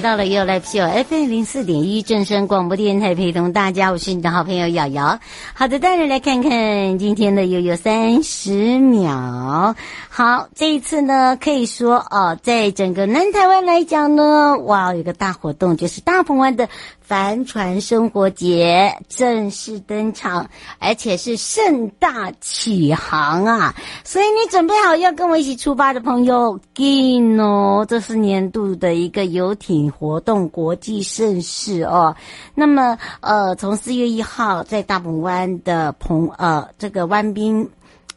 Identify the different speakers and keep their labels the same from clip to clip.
Speaker 1: 到了 You Live Show FM 零四点一正声广播电台，陪同大家，我是你的好朋友瑶瑶。好的，大家来看看今天的悠悠三十秒。好，这一次呢，可以说哦，在整个南台湾来讲呢，哇，有个大活动，就是大鹏湾的。帆船生活节正式登场，而且是盛大启航啊！所以你准备好要跟我一起出发的朋友，，Gin 哦！这是年度的一个游艇活动国际盛事哦。那么，呃，从四月一号在大鹏湾的鹏呃这个湾滨。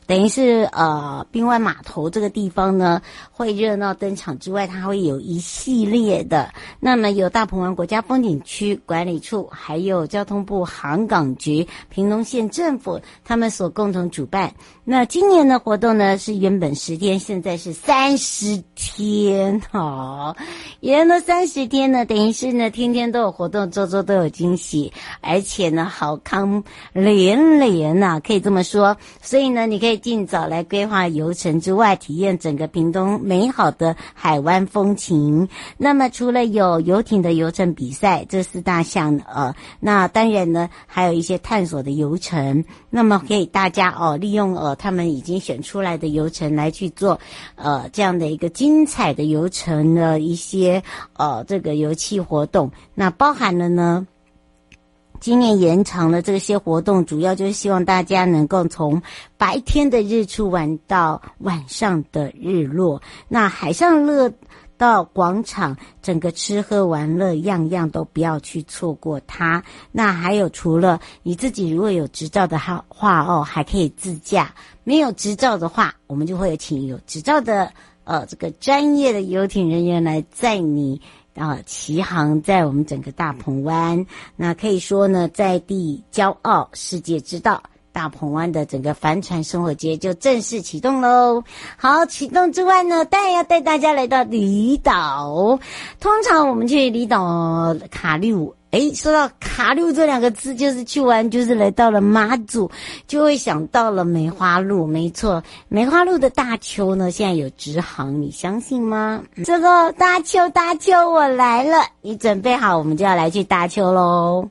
Speaker 1: 等于是呃，滨湾码头这个地方呢，会热闹登场之外，它会有一系列的。那么有大鹏湾国家风景区管理处，还有交通部航港局、屏东县政府，他们所共同主办。那今年的活动呢，是原本十天，现在是三十天，哦，延了三十天呢，等于是呢，天天都有活动，周周都有惊喜，而且呢，好康连连呐，可以这么说。所以呢，你可以。尽早来规划游程之外，体验整个屏东美好的海湾风情。那么，除了有游艇的游程比赛这四大项呃，那当然呢，还有一些探索的游程。那么，可以大家哦，利用呃他们已经选出来的游程来去做呃这样的一个精彩的游程的一些呃这个游憩活动。那包含了呢。今年延长了这些活动，主要就是希望大家能够从白天的日出玩到晚上的日落。那海上乐到广场，整个吃喝玩乐样样都不要去错过它。那还有，除了你自己如果有执照的话哦，还可以自驾；没有执照的话，我们就会有请有执照的呃这个专业的游艇人员来载你。啊，齐航在我们整个大鹏湾，那可以说呢，在地骄傲，世界之道，大鹏湾的整个帆船生活节就正式启动喽。好，启动之外呢，当然要带大家来到离岛。通常我们去离岛卡六。哎，说到卡六这两个字，就是去玩，就是来到了马祖，就会想到了梅花鹿。没错，梅花鹿的大丘呢，现在有直航，你相信吗？这个大丘，大丘，我来了，你准备好，我们就要来去大
Speaker 2: 丘喽。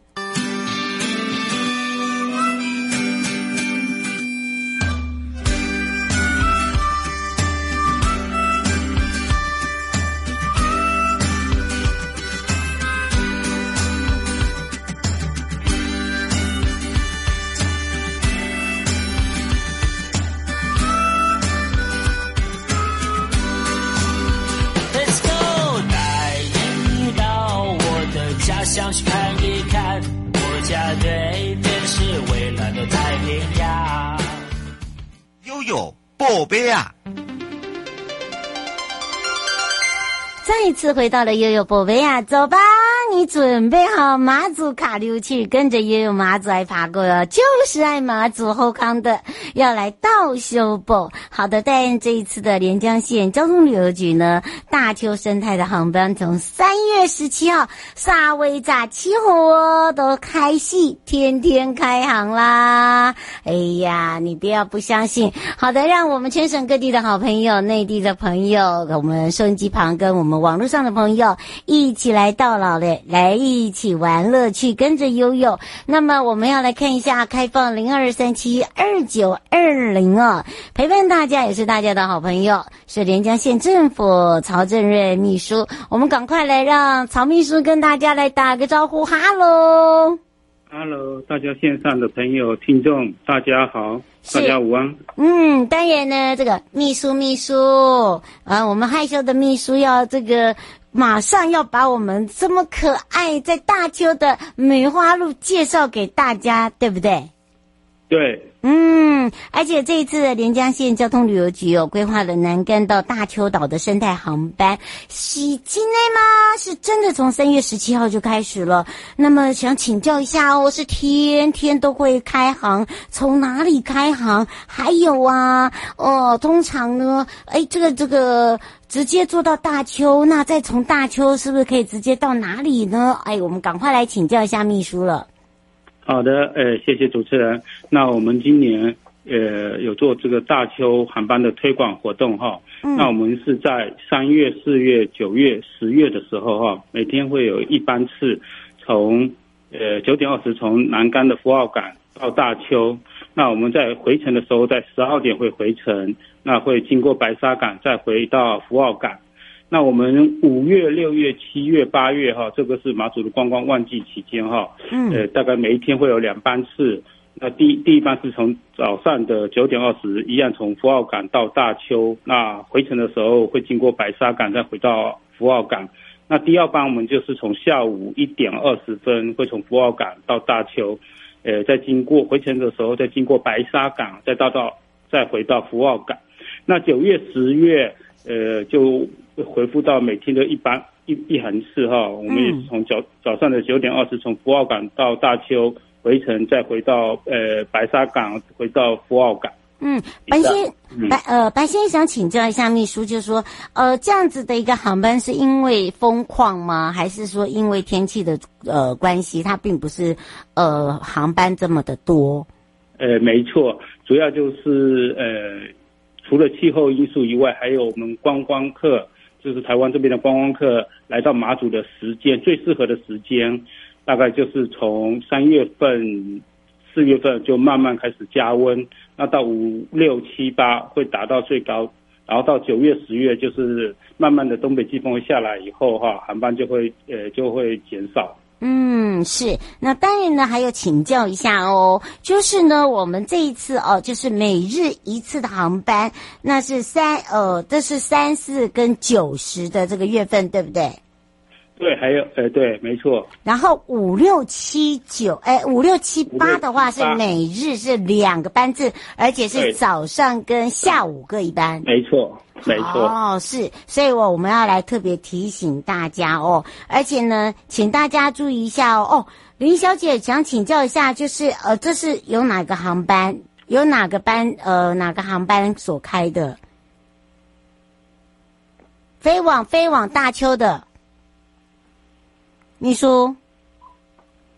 Speaker 1: 再一次回到了悠悠博维亚，走吧。你准备好马祖卡溜去，跟着悠悠马祖来爬过哟，就是爱马祖后康的，要来倒修报。好的，但这一次的连江县交通旅游局呢，大邱生态的航班从三月十七号沙威炸起火都开戏，天天开航啦！哎呀，你不要不相信。好的，让我们全省各地的好朋友、内地的朋友、我们收音机旁跟我们网络上的朋友一起来到老嘞。来一起玩乐趣，跟着悠悠。那么我们要来看一下开放零二三七二九二零哦，陪伴大家也是大家的好朋友，是连江县政府曹正瑞秘书。我们赶快来让曹秘书跟大家来打个招呼，哈喽，
Speaker 3: 哈喽，大家线上的朋友、听众，大家好，大家午安。
Speaker 1: 嗯，当然呢，这个秘书秘书啊，我们害羞的秘书要这个。马上要把我们这么可爱在大邱的梅花鹿介绍给大家，对不对？
Speaker 3: 对。
Speaker 1: 嗯，而且这一次连江县交通旅游局有规划了南竿到大邱岛的生态航班，是今天吗？是真的从三月十七号就开始了。那么想请教一下哦，是天天都会开航？从哪里开航？还有啊，哦，通常呢，哎，这个这个直接坐到大邱，那再从大邱是不是可以直接到哪里呢？哎，我们赶快来请教一下秘书了。
Speaker 3: 好的，呃，谢谢主持人。那我们今年呃有做这个大邱航班的推广活动哈。嗯。那我们是在三月、四月、九月、十月的时候哈，每天会有一班次从呃九点二十从南竿的福澳港到大邱。那我们在回程的时候，在十二点会回程，那会经过白沙港，再回到福澳港。那我们五月、六月、七月、八月哈，这个是马祖的观光旺季期间哈，嗯，呃，大概每一天会有两班次。那第第一班是从早上的九点二十，一样从福澳港到大邱。那回程的时候会经过白沙港，再回到福澳港。那第二班我们就是从下午一点二十分会从福澳港到大邱，呃，再经过回程的时候再经过白沙港，再到到再回到福澳港。那九月、十月，呃，就。会回复到每天的一班一一航次哈，我们也是从早早上的九点二十从福澳港到大邱回程，再回到呃白沙港，回到福澳港。
Speaker 1: 嗯，白先、嗯、白呃白先生想请教一下秘书，就是说呃这样子的一个航班是因为风况吗？还是说因为天气的呃关系，它并不是呃航班这么的多？
Speaker 3: 呃，没错，主要就是呃除了气候因素以外，还有我们观光客。就是台湾这边的观光客来到马祖的时间，最适合的时间，大概就是从三月份、四月份就慢慢开始加温，那到五六七八会达到最高，然后到九月、十月就是慢慢的东北季风会下来以后，哈，航班就会呃就会减少。
Speaker 1: 嗯，是。那当然呢，还要请教一下哦，就是呢，我们这一次哦，就是每日一次的航班，那是三呃，这是三四跟九十的这个月份，对不对？
Speaker 3: 对，还有呃，对，没错。
Speaker 1: 然后五六七九，哎，五六七八的话是每日是两个班次，而且是早上跟下午各一班。
Speaker 3: 没错。没错
Speaker 1: 哦，是，所以我我们要来特别提醒大家哦，而且呢，请大家注意一下哦。哦，林小姐想请教一下，就是呃，这是有哪个航班，有哪个班呃，哪个航班所开的？飞往飞往大邱的秘书，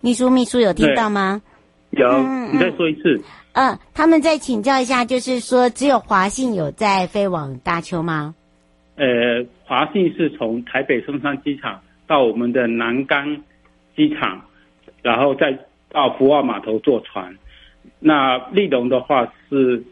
Speaker 1: 秘书秘书有听到吗？
Speaker 3: 有，嗯，你再说一次。
Speaker 1: 嗯，他们再请教一下，就是说，只有华信有在飞往大邱吗？
Speaker 3: 呃，华信是从台北松山机场到我们的南竿机场，然后再到福澳码头坐船。那立荣的话是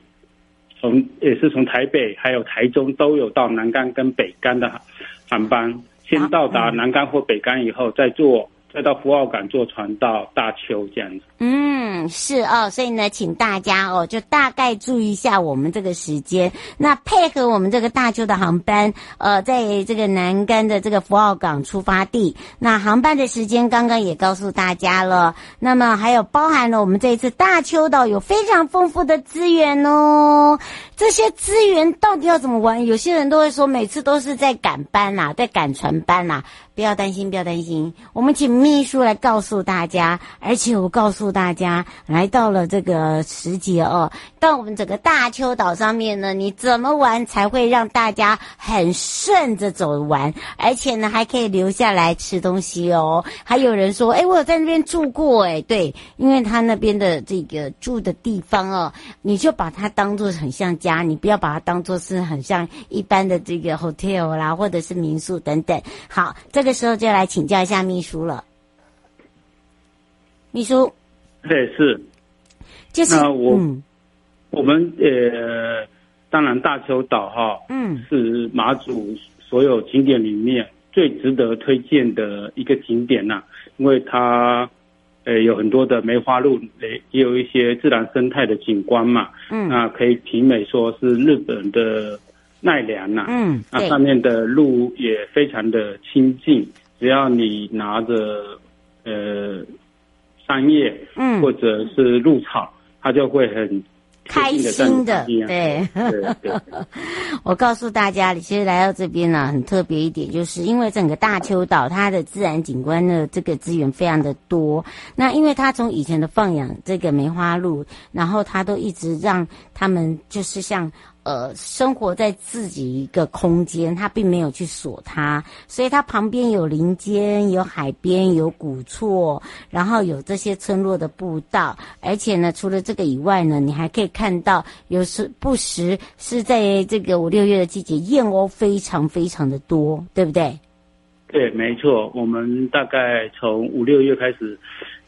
Speaker 3: 从也是从台北还有台中都有到南竿跟北竿的航班，先到达南竿或北竿以后再坐。再到福澳港坐船到大邱这样子。
Speaker 1: 嗯，是哦，所以呢，请大家哦，就大概注意一下我们这个时间，那配合我们这个大邱的航班，呃，在这个南竿的这个福澳港出发地，那航班的时间刚刚也告诉大家了。那么还有包含了我们这一次大邱岛有非常丰富的资源哦。这些资源到底要怎么玩？有些人都会说，每次都是在赶班呐，在赶船班呐。不要担心，不要担心，我们请秘书来告诉大家。而且我告诉大家，来到了这个时节哦，到我们整个大坵岛上面呢，你怎么玩才会让大家很顺着走完？而且呢，还可以留下来吃东西哦。还有人说，哎，我有在那边住过，哎，对，因为他那边的这个住的地方哦，你就把它当做很像家，你不要把它当做是很像一般的这个 hotel 啦，或者是民宿等等。好，这个时候就来请教一下秘书了，秘书，
Speaker 3: 对，是，
Speaker 1: 就是
Speaker 3: 那我，嗯、我们呃，当然大邱岛哈，嗯，是马祖所有景点里面最值得推荐的一个景点呐、啊，因为它呃有很多的梅花鹿，也也有一些自然生态的景观嘛，嗯，那可以媲美说是日本的。奈良呐，嗯，那上面的路也非常的清净，只要你拿着呃桑叶，嗯，或者是入草，他就会很。
Speaker 1: 开心的，对，对对 我告诉大家，其实来到这边呢、啊，很特别一点，就是因为整个大邱岛它的自然景观的这个资源非常的多。那因为它从以前的放养这个梅花鹿，然后它都一直让他们就是像。呃，生活在自己一个空间，他并没有去锁它，所以它旁边有林间、有海边、有古厝，然后有这些村落的步道，而且呢，除了这个以外呢，你还可以看到有时不时是在这个五六月的季节，燕鸥非常非常的多，对不对？对，没错，我们大概从五六月开始。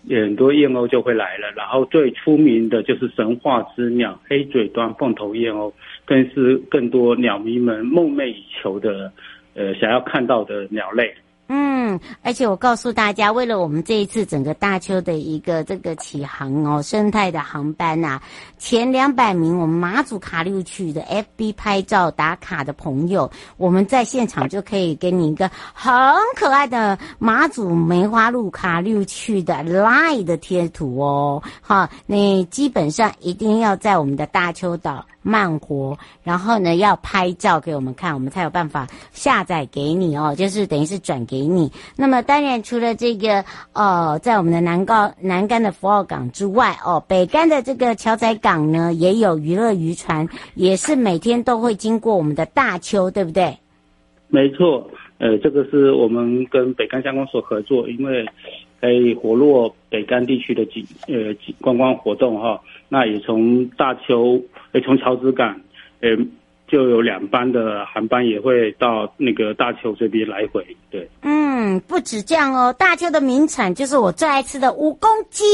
Speaker 1: 很多燕鸥就会来了，然后最出名的就是神话之鸟黑嘴端凤头燕鸥，更是更多鸟迷们梦寐以求的，呃，想要看到的鸟类。嗯，而且我告诉大家，为了我们这一次整个大邱的一个这个启航哦，生态的航班呐、啊，前两百名我们马祖卡六区的 FB 拍照打卡的朋友，我们在现场就可以给你一个很可爱的马祖梅花鹿卡六区的 LINE 的贴图哦。好，你基本上一定要在我们的大邱岛。慢活，然后呢，要拍照给我们看，我们才有办法下载给你哦，就是等于是转给你。那么当然除了这个呃，在我们的南高南竿的福澳港之外哦，北竿的这个桥仔港呢，也有娱乐渔船，也是每天都会经过我们的大坵，对不对？没错，呃，这个是我们跟北竿相关所合作，因为可以活络北竿地区的景呃观光活动哈、哦。那也从大邱。诶，从桥子港，诶，就有两班的航班也会到那个大邱这边来回。对，嗯，不止这样哦，大邱的名产就是我最爱吃的武功鸡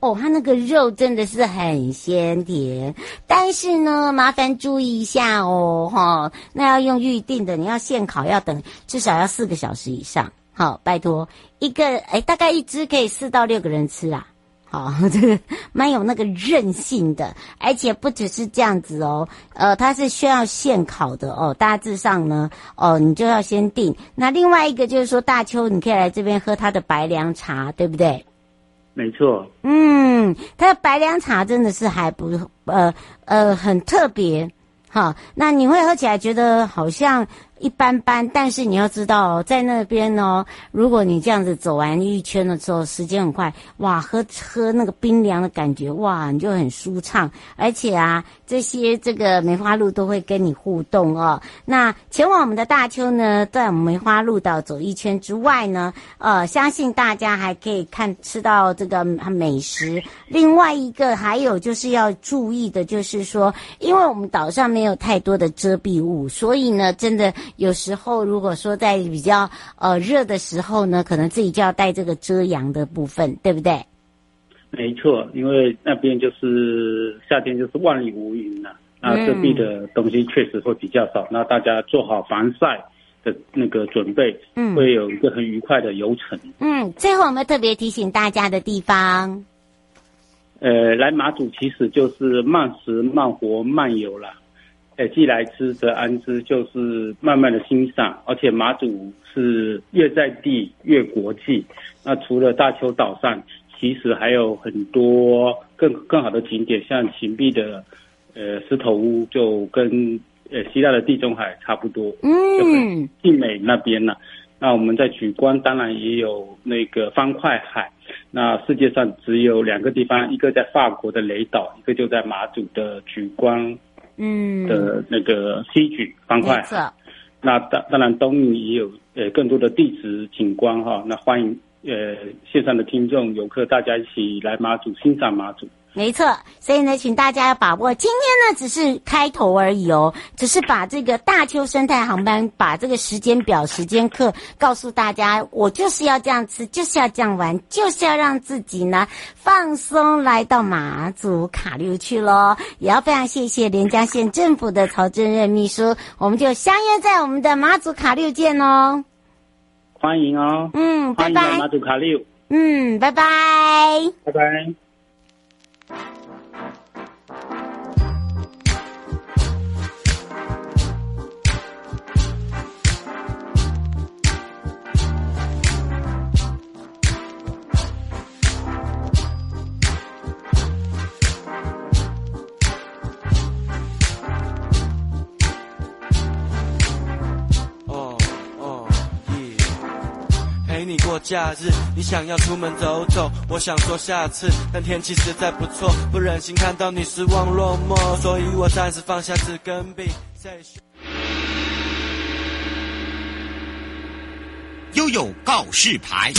Speaker 1: 哦，它那个肉真的是很鲜甜，但是呢，麻烦注意一下哦，哈，那要用预定的，你要现烤要等至少要四个小时以上，好，拜托，一个诶，大概一只可以四到六个人吃啊。好，这个蛮有那个韧性的，而且不只是这样子哦，呃，它是需要现烤的哦。大致上呢，哦，你就要先定。那另外一个就是说，大邱你可以来这边喝它的白凉茶，对不对？没错。嗯，它的白凉茶真的是还不呃呃很特别。好，那你会喝起来觉得好像。一般般，但是你要知道，在那边呢，如果你这样子走完一圈的时候，时间很快，哇，喝喝那个冰凉的感觉，哇，你就很舒畅。而且啊，这些这个梅花鹿都会跟你互动哦。那前往我们的大坵呢，在我们梅花鹿岛走一圈之外呢，呃，相信大家还可以看吃到这个美食。另外一个还有就是要注意的，就是说，因为我们岛上没有太多的遮蔽物，所以呢，真的。有时候，如果说在比较呃热的时候呢，可能自己就要带这个遮阳的部分，对不对？没错，因为那边就是夏天就是万里无云了，那遮蔽的东西确实会比较少。嗯、那大家做好防晒的那个准备，嗯，会有一个很愉快的游程。嗯，最后我们特别提醒大家的地方，呃，来马祖其实就是慢食、慢活、慢游了。哎，既来之则安之，就是慢慢的欣赏。而且马祖是越在地越国际。那除了大邱岛上，其实还有很多更更好的景点，像芹壁的呃石头屋，就跟呃希腊的地中海差不多。嗯，静美那边呢。那我们在举光当然也有那个方块海。那世界上只有两个地方，一个在法国的雷岛，一个就在马祖的举光。嗯。的那个西莒方块，那当当然东营也有呃更多的地质景观哈，那欢迎呃线上的听众游客大家一起来马祖欣赏马祖。没错，所以呢，请大家要把握。今天呢，只是开头而已哦，只是把这个大邱生态航班，把这个时间表、时间课告诉大家。我就是要这样吃，就是要这样玩，就是要让自己呢放松，来到马祖卡六去喽。也要非常谢谢连江县政府的曹正任秘书，我们就相约在我们的马祖卡六见哦。欢迎哦，嗯，拜拜。马祖卡六，嗯，拜拜，拜拜。
Speaker 4: Thank you. 假日。你想要出门走走，我想说下次，但天气实在不错，不忍心看到你失望落寞，所以我暂时放下纸跟笔。
Speaker 2: 悠悠告示牌。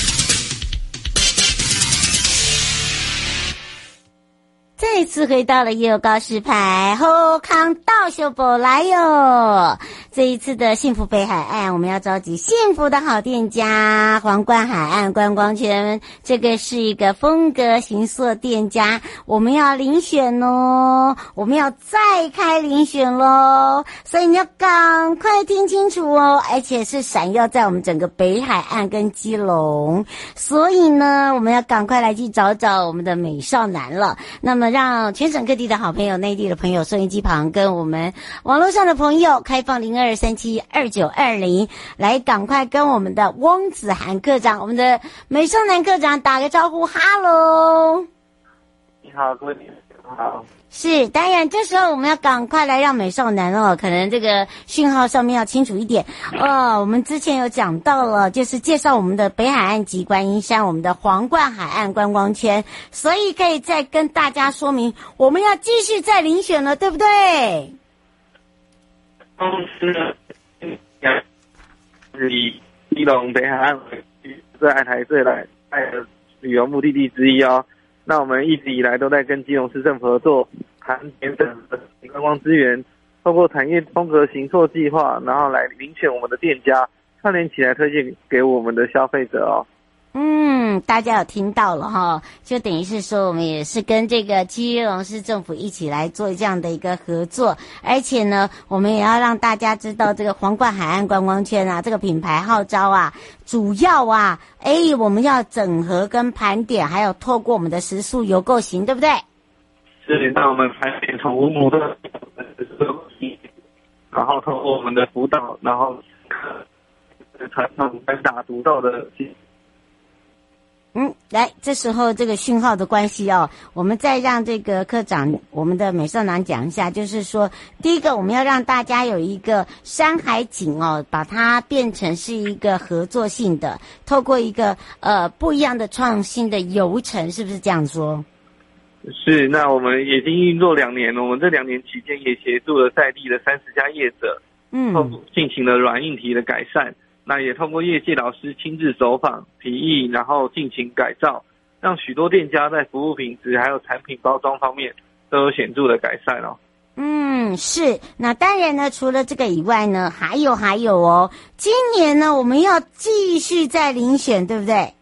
Speaker 1: 再次回到了悠悠告示牌，后康道秀博来哟。这一次的幸福北海岸，我们要召集幸福的好店家——皇冠海岸观光圈。这个是一个风格形塑店家，我们要遴选哦，我们要再开遴选喽。所以你要赶快听清楚哦，而且是闪耀在我们整个北海岸跟基隆。所以呢，我们要赶快来去找找我们的美少男了。那么，让全省各地的好朋友、内地的朋友、收音机旁跟我们网络上的朋友开放零二。三七二九二零，来赶快跟我们的翁子涵课长，我们的美少男课长打个招呼，哈喽！
Speaker 5: 你好，各位你好。
Speaker 1: 是，当然，这时候我们要赶快来让美少男哦，可能这个讯号上面要清楚一点哦。我们之前有讲到了，就是介绍我们的北海岸及观音山，我们的皇冠海岸观光圈，所以可以再跟大家说明，我们要继续再遴选了，对不对？
Speaker 5: 公司呢，是以基隆北海岸为最爱台最来爱的旅游目的地之一哦。那我们一直以来都在跟金融市政府合作，盘点等的观光资源，透过产业风格行错计划，然后来遴选我们的店家，串联起来推荐给我们的消费者哦。
Speaker 1: 嗯，大家有听到了哈，就等于是说，我们也是跟这个基隆市政府一起来做这样的一个合作，而且呢，我们也要让大家知道这个皇冠海岸观光圈啊，这个品牌号召啊，主要啊，哎，我们要整合跟盘点，还有透过我们的食宿游购行，对不对？
Speaker 5: 是，那我们盘点从五亩的然后透过我们的辅导，然后传统单打独斗的。
Speaker 1: 嗯，来，这时候这个讯号的关系哦，我们再让这个科长，我们的美少男讲一下，就是说，第一个我们要让大家有一个山海景哦，把它变成是一个合作性的，透过一个呃不一样的创新的游程，是不是这样说？
Speaker 5: 是，那我们已经运作两年了，我们这两年期间也协助了在地的三十家业者，嗯，进行了软硬体的改善。那也通过业界老师亲自走访、提议，然后进行改造，让许多店家在服务品质还有产品包装方面都有显著的改善哦。
Speaker 1: 嗯，是。那当然呢，除了这个以外呢，还有还有哦。今年呢，我们要继续再遴选，对不对？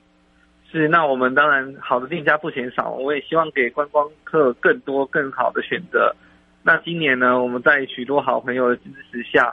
Speaker 5: 是。那我们当然好的店家不嫌少，我也希望给观光客更多更好的选择。那今年呢，我们在许多好朋友的支持下。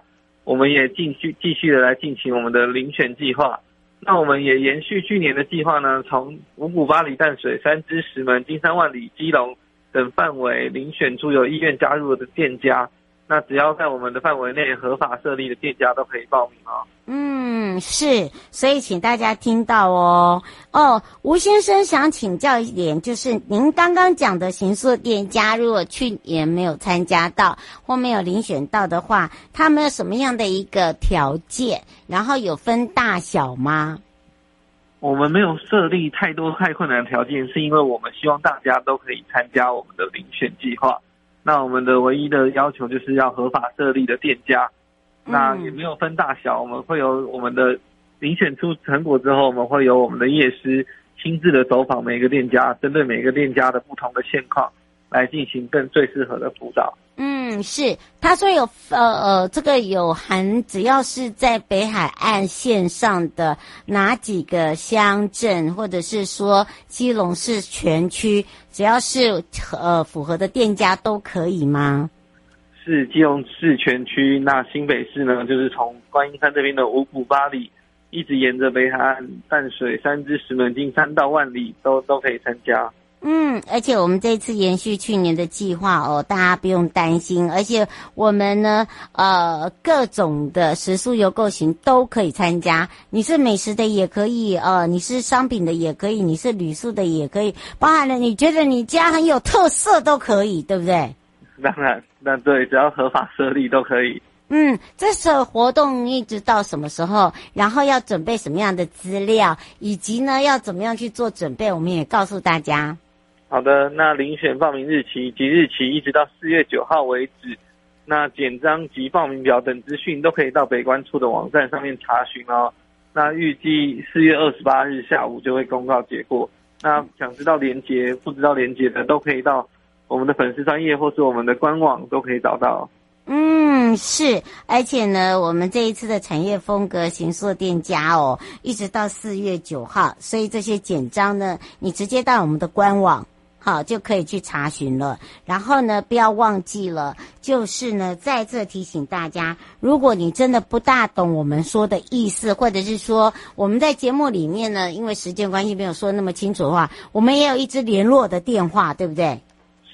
Speaker 5: 我们也继续继续的来进行我们的遴选计划，那我们也延续去年的计划呢，从五谷巴里、淡水、三支、石门、金山、万里、基隆等范围遴选出有意愿加入的店家。那只要在我们的范围内合法设立的店家都可以报名哦。
Speaker 1: 嗯，是，所以请大家听到哦。哦，吴先生想请教一点，就是您刚刚讲的形塑店家，如果去年没有参加到或没有遴选到的话，他们有什么样的一个条件？然后有分大小吗？
Speaker 5: 我们没有设立太多太困难的条件，是因为我们希望大家都可以参加我们的遴选计划。那我们的唯一的要求就是要合法设立的店家，那也没有分大小，我们会有我们的遴选出成果之后，我们会有我们的业师亲自的走访每个店家，针对每个店家的不同的现况来进行更最适合的辅导。
Speaker 1: 嗯，嗯是，他说有呃呃，这个有含，只要是在北海岸线上的哪几个乡镇，或者是说基隆市全区，只要是呃符合的店家都可以吗？
Speaker 5: 是基隆市全区，那新北市呢，就是从观音山这边的五股八里，一直沿着北海岸淡水、三芝、石门、金山到万里，都都可以参加。
Speaker 1: 嗯，而且我们这次延续去年的计划哦，大家不用担心。而且我们呢，呃，各种的食宿游购行都可以参加。你是美食的也可以，呃，你是商品的也可以，你是旅宿的也可以，包含了你觉得你家很有特色都可以，对不对？
Speaker 5: 当然，那对，只要合法设立都可以。
Speaker 1: 嗯，这次活动一直到什么时候？然后要准备什么样的资料，以及呢要怎么样去做准备？我们也告诉大家。
Speaker 5: 好的，那遴选报名日期即日起一直到四月九号为止。那简章及报名表等资讯都可以到北关处的网站上面查询哦。那预计四月二十八日下午就会公告结果。那想知道连结，不知道连结的都可以到我们的粉丝专页或是我们的官网都可以找到。
Speaker 1: 嗯，是，而且呢，我们这一次的产业风格形塑店家哦，一直到四月九号，所以这些简章呢，你直接到我们的官网。好，就可以去查询了。然后呢，不要忘记了，就是呢，再次提醒大家，如果你真的不大懂我们说的意思，或者是说我们在节目里面呢，因为时间关系没有说那么清楚的话，我们也有一支联络的电话，对不对？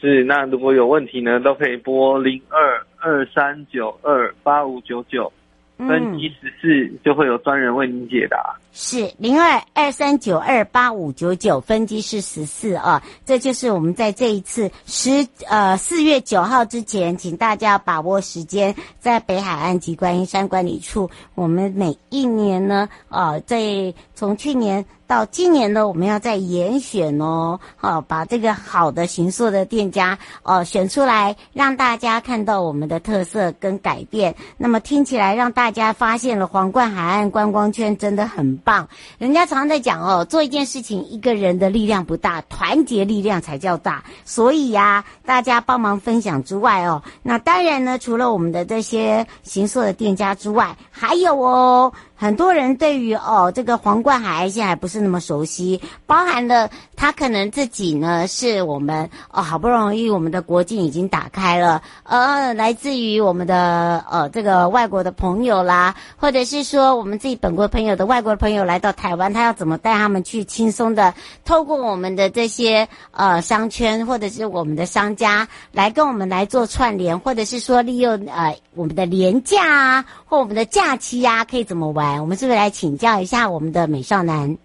Speaker 5: 是。那如果有问题呢，都可以拨零二二三九二八五九九，分机十四，就会有专人为您解答。
Speaker 1: 是零二二三九二八五九九，分机是十四啊，这就是我们在这一次十呃四月九号之前，请大家把握时间，在北海岸及观音山管理处，我们每一年呢，呃，在从去年到今年呢，我们要再严选哦，好，把这个好的形塑的店家哦选出来，让大家看到我们的特色跟改变。那么听起来让大家发现了皇冠海岸观光圈真的很棒，人家常在讲哦，做一件事情一个人的力量不大，团结力量才叫大。所以呀、大家帮忙分享之外哦，那当然呢，除了我们的这些形塑的店家之外，还有哦。很多人对于哦这个皇冠海岸线还不是那么熟悉，包含了他可能自己呢是我们哦好不容易我们的国境已经打开了，呃来自于我们的呃这个外国的朋友啦，或者是说我们自己本国朋友的外国朋友来到台湾，他要怎么带他们去轻松的透过我们的这些呃商圈或者是我们的商家来跟我们来做串联，或者是说利用呃我们的廉价啊或我们的假期呀、啊、可以怎么玩？我们是不是来请教一下我们的美少男？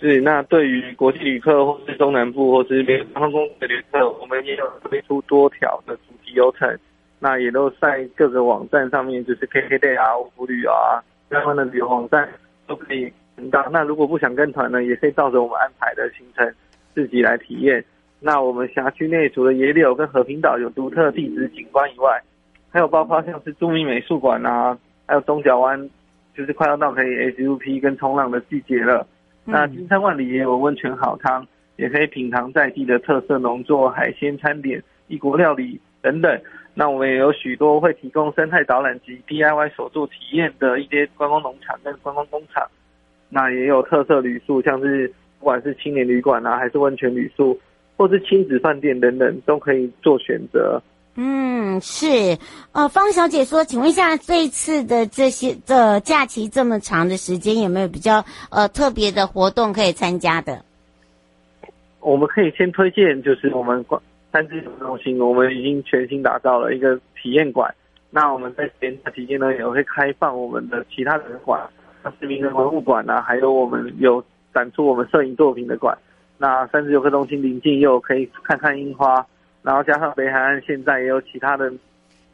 Speaker 5: 是，那对于国际旅客或是中南部或是联航空公司的旅客，我们也有推出多条的主题游程，那也都在各个网站上面，就是 KKday 啊、福旅啊相关的旅游网站都可以听到。那如果不想跟团呢，也可以照着我们安排的行程自己来体验。那我们辖区内除了野柳跟和平岛有独特地质景观以外，还有包括像是著名美术馆啊，还有东角湾。就是快要到可以 SUP 跟冲浪的季节了，嗯、那金山万里也有温泉好汤，也可以品尝在地的特色农作、海鲜餐点、异国料理等等。那我们也有许多会提供生态导览及 DIY 手作体验的一些观光农场跟观光工厂。那也有特色旅宿，像是不管是青年旅馆啊，还是温泉旅宿，或是亲子饭店等等，都可以做选择。
Speaker 1: 嗯，是，呃，方小姐说，请问一下，这一次的这些的假期这么长的时间，有没有比较呃特别的活动可以参加的？
Speaker 5: 我们可以先推荐，就是我们三芝中心，我们已经全新打造了一个体验馆。那我们在闲暇期间呢，也会开放我们的其他的馆，像是名人文物馆啊，还有我们有展出我们摄影作品的馆。那三芝游客中心临近，又可以看看樱花。然后加上北海岸现在也有其他的，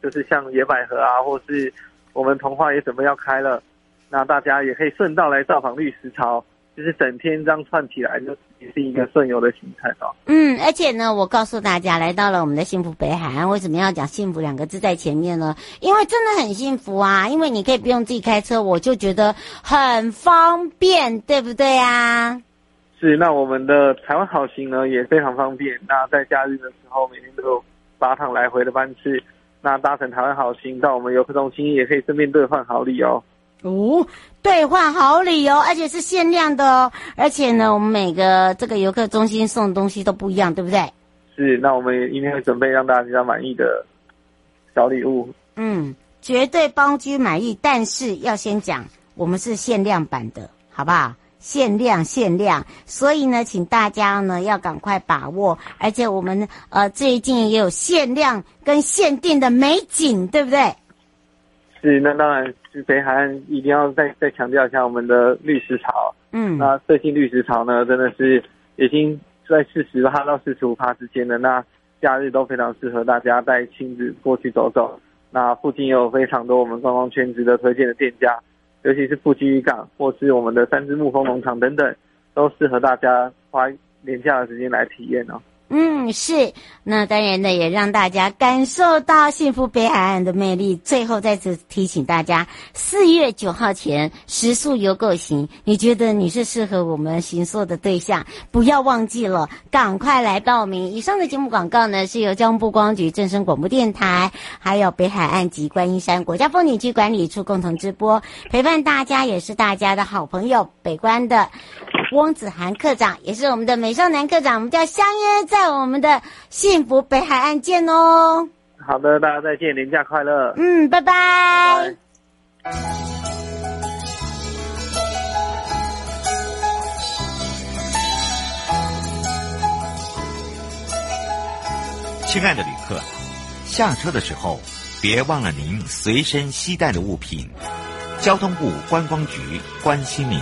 Speaker 5: 就是像野百合啊，或是我们童话也准备要开了，那大家也可以顺道来造访绿石槽，就是整天这样串起来，就也是一个顺游的形态哦。
Speaker 1: 嗯，而且呢，我告诉大家，来到了我们的幸福北海岸，为什么要讲幸福两个字在前面呢？因为真的很幸福啊，因为你可以不用自己开车，我就觉得很方便，对不对啊？
Speaker 5: 是，那我们的台湾好行呢也非常方便。那在假日的时候，每天都有八趟来回的班次。那搭乘台湾好行到我们游客中心，也可以顺便兑换好礼哦。
Speaker 1: 哦，兑换好礼哦，而且是限量的哦。而且呢，我们每个这个游客中心送的东西都不一样，对不对？
Speaker 5: 是，那我们也一定会准备让大家比较满意的小礼物。
Speaker 1: 嗯，绝对帮君满意，但是要先讲，我们是限量版的，好不好？限量限量，所以呢，请大家呢要赶快把握，而且我们呃最近也有限量跟限定的美景，对不对？
Speaker 5: 是，那当然是北海岸一定要再再强调一下我们的绿石潮。嗯，那最近绿石潮呢，真的是已经在四十趴到四十五趴之间的，那假日都非常适合大家带亲子过去走走。那附近也有非常多我们观光圈值得推荐的店家，尤其是富基渔港或是我们的三芝沐风农场等等，都适合大家花廉价的时间来体验哦。
Speaker 1: 嗯，是，那当然呢，也让大家感受到幸福北海岸的魅力。最后再次提醒大家，四月九号前食宿游购行，你觉得你是适合我们行塑的对象？不要忘记了，赶快来报名。以上的节目广告呢，是由交通部光局、正声广播电台，还有北海岸及观音山国家风景区管理处共同直播。陪伴大家也是大家的好朋友，北观的翁子涵课长，也是我们的美少男课长，我们就要相约在。我们的幸福北海岸见哦！
Speaker 5: 好的，大家再见，年假快乐！
Speaker 1: 嗯，拜拜。拜拜。
Speaker 2: 亲爱的旅客，下车的时候别忘了您随身携带的物品。交通部观光局关心您。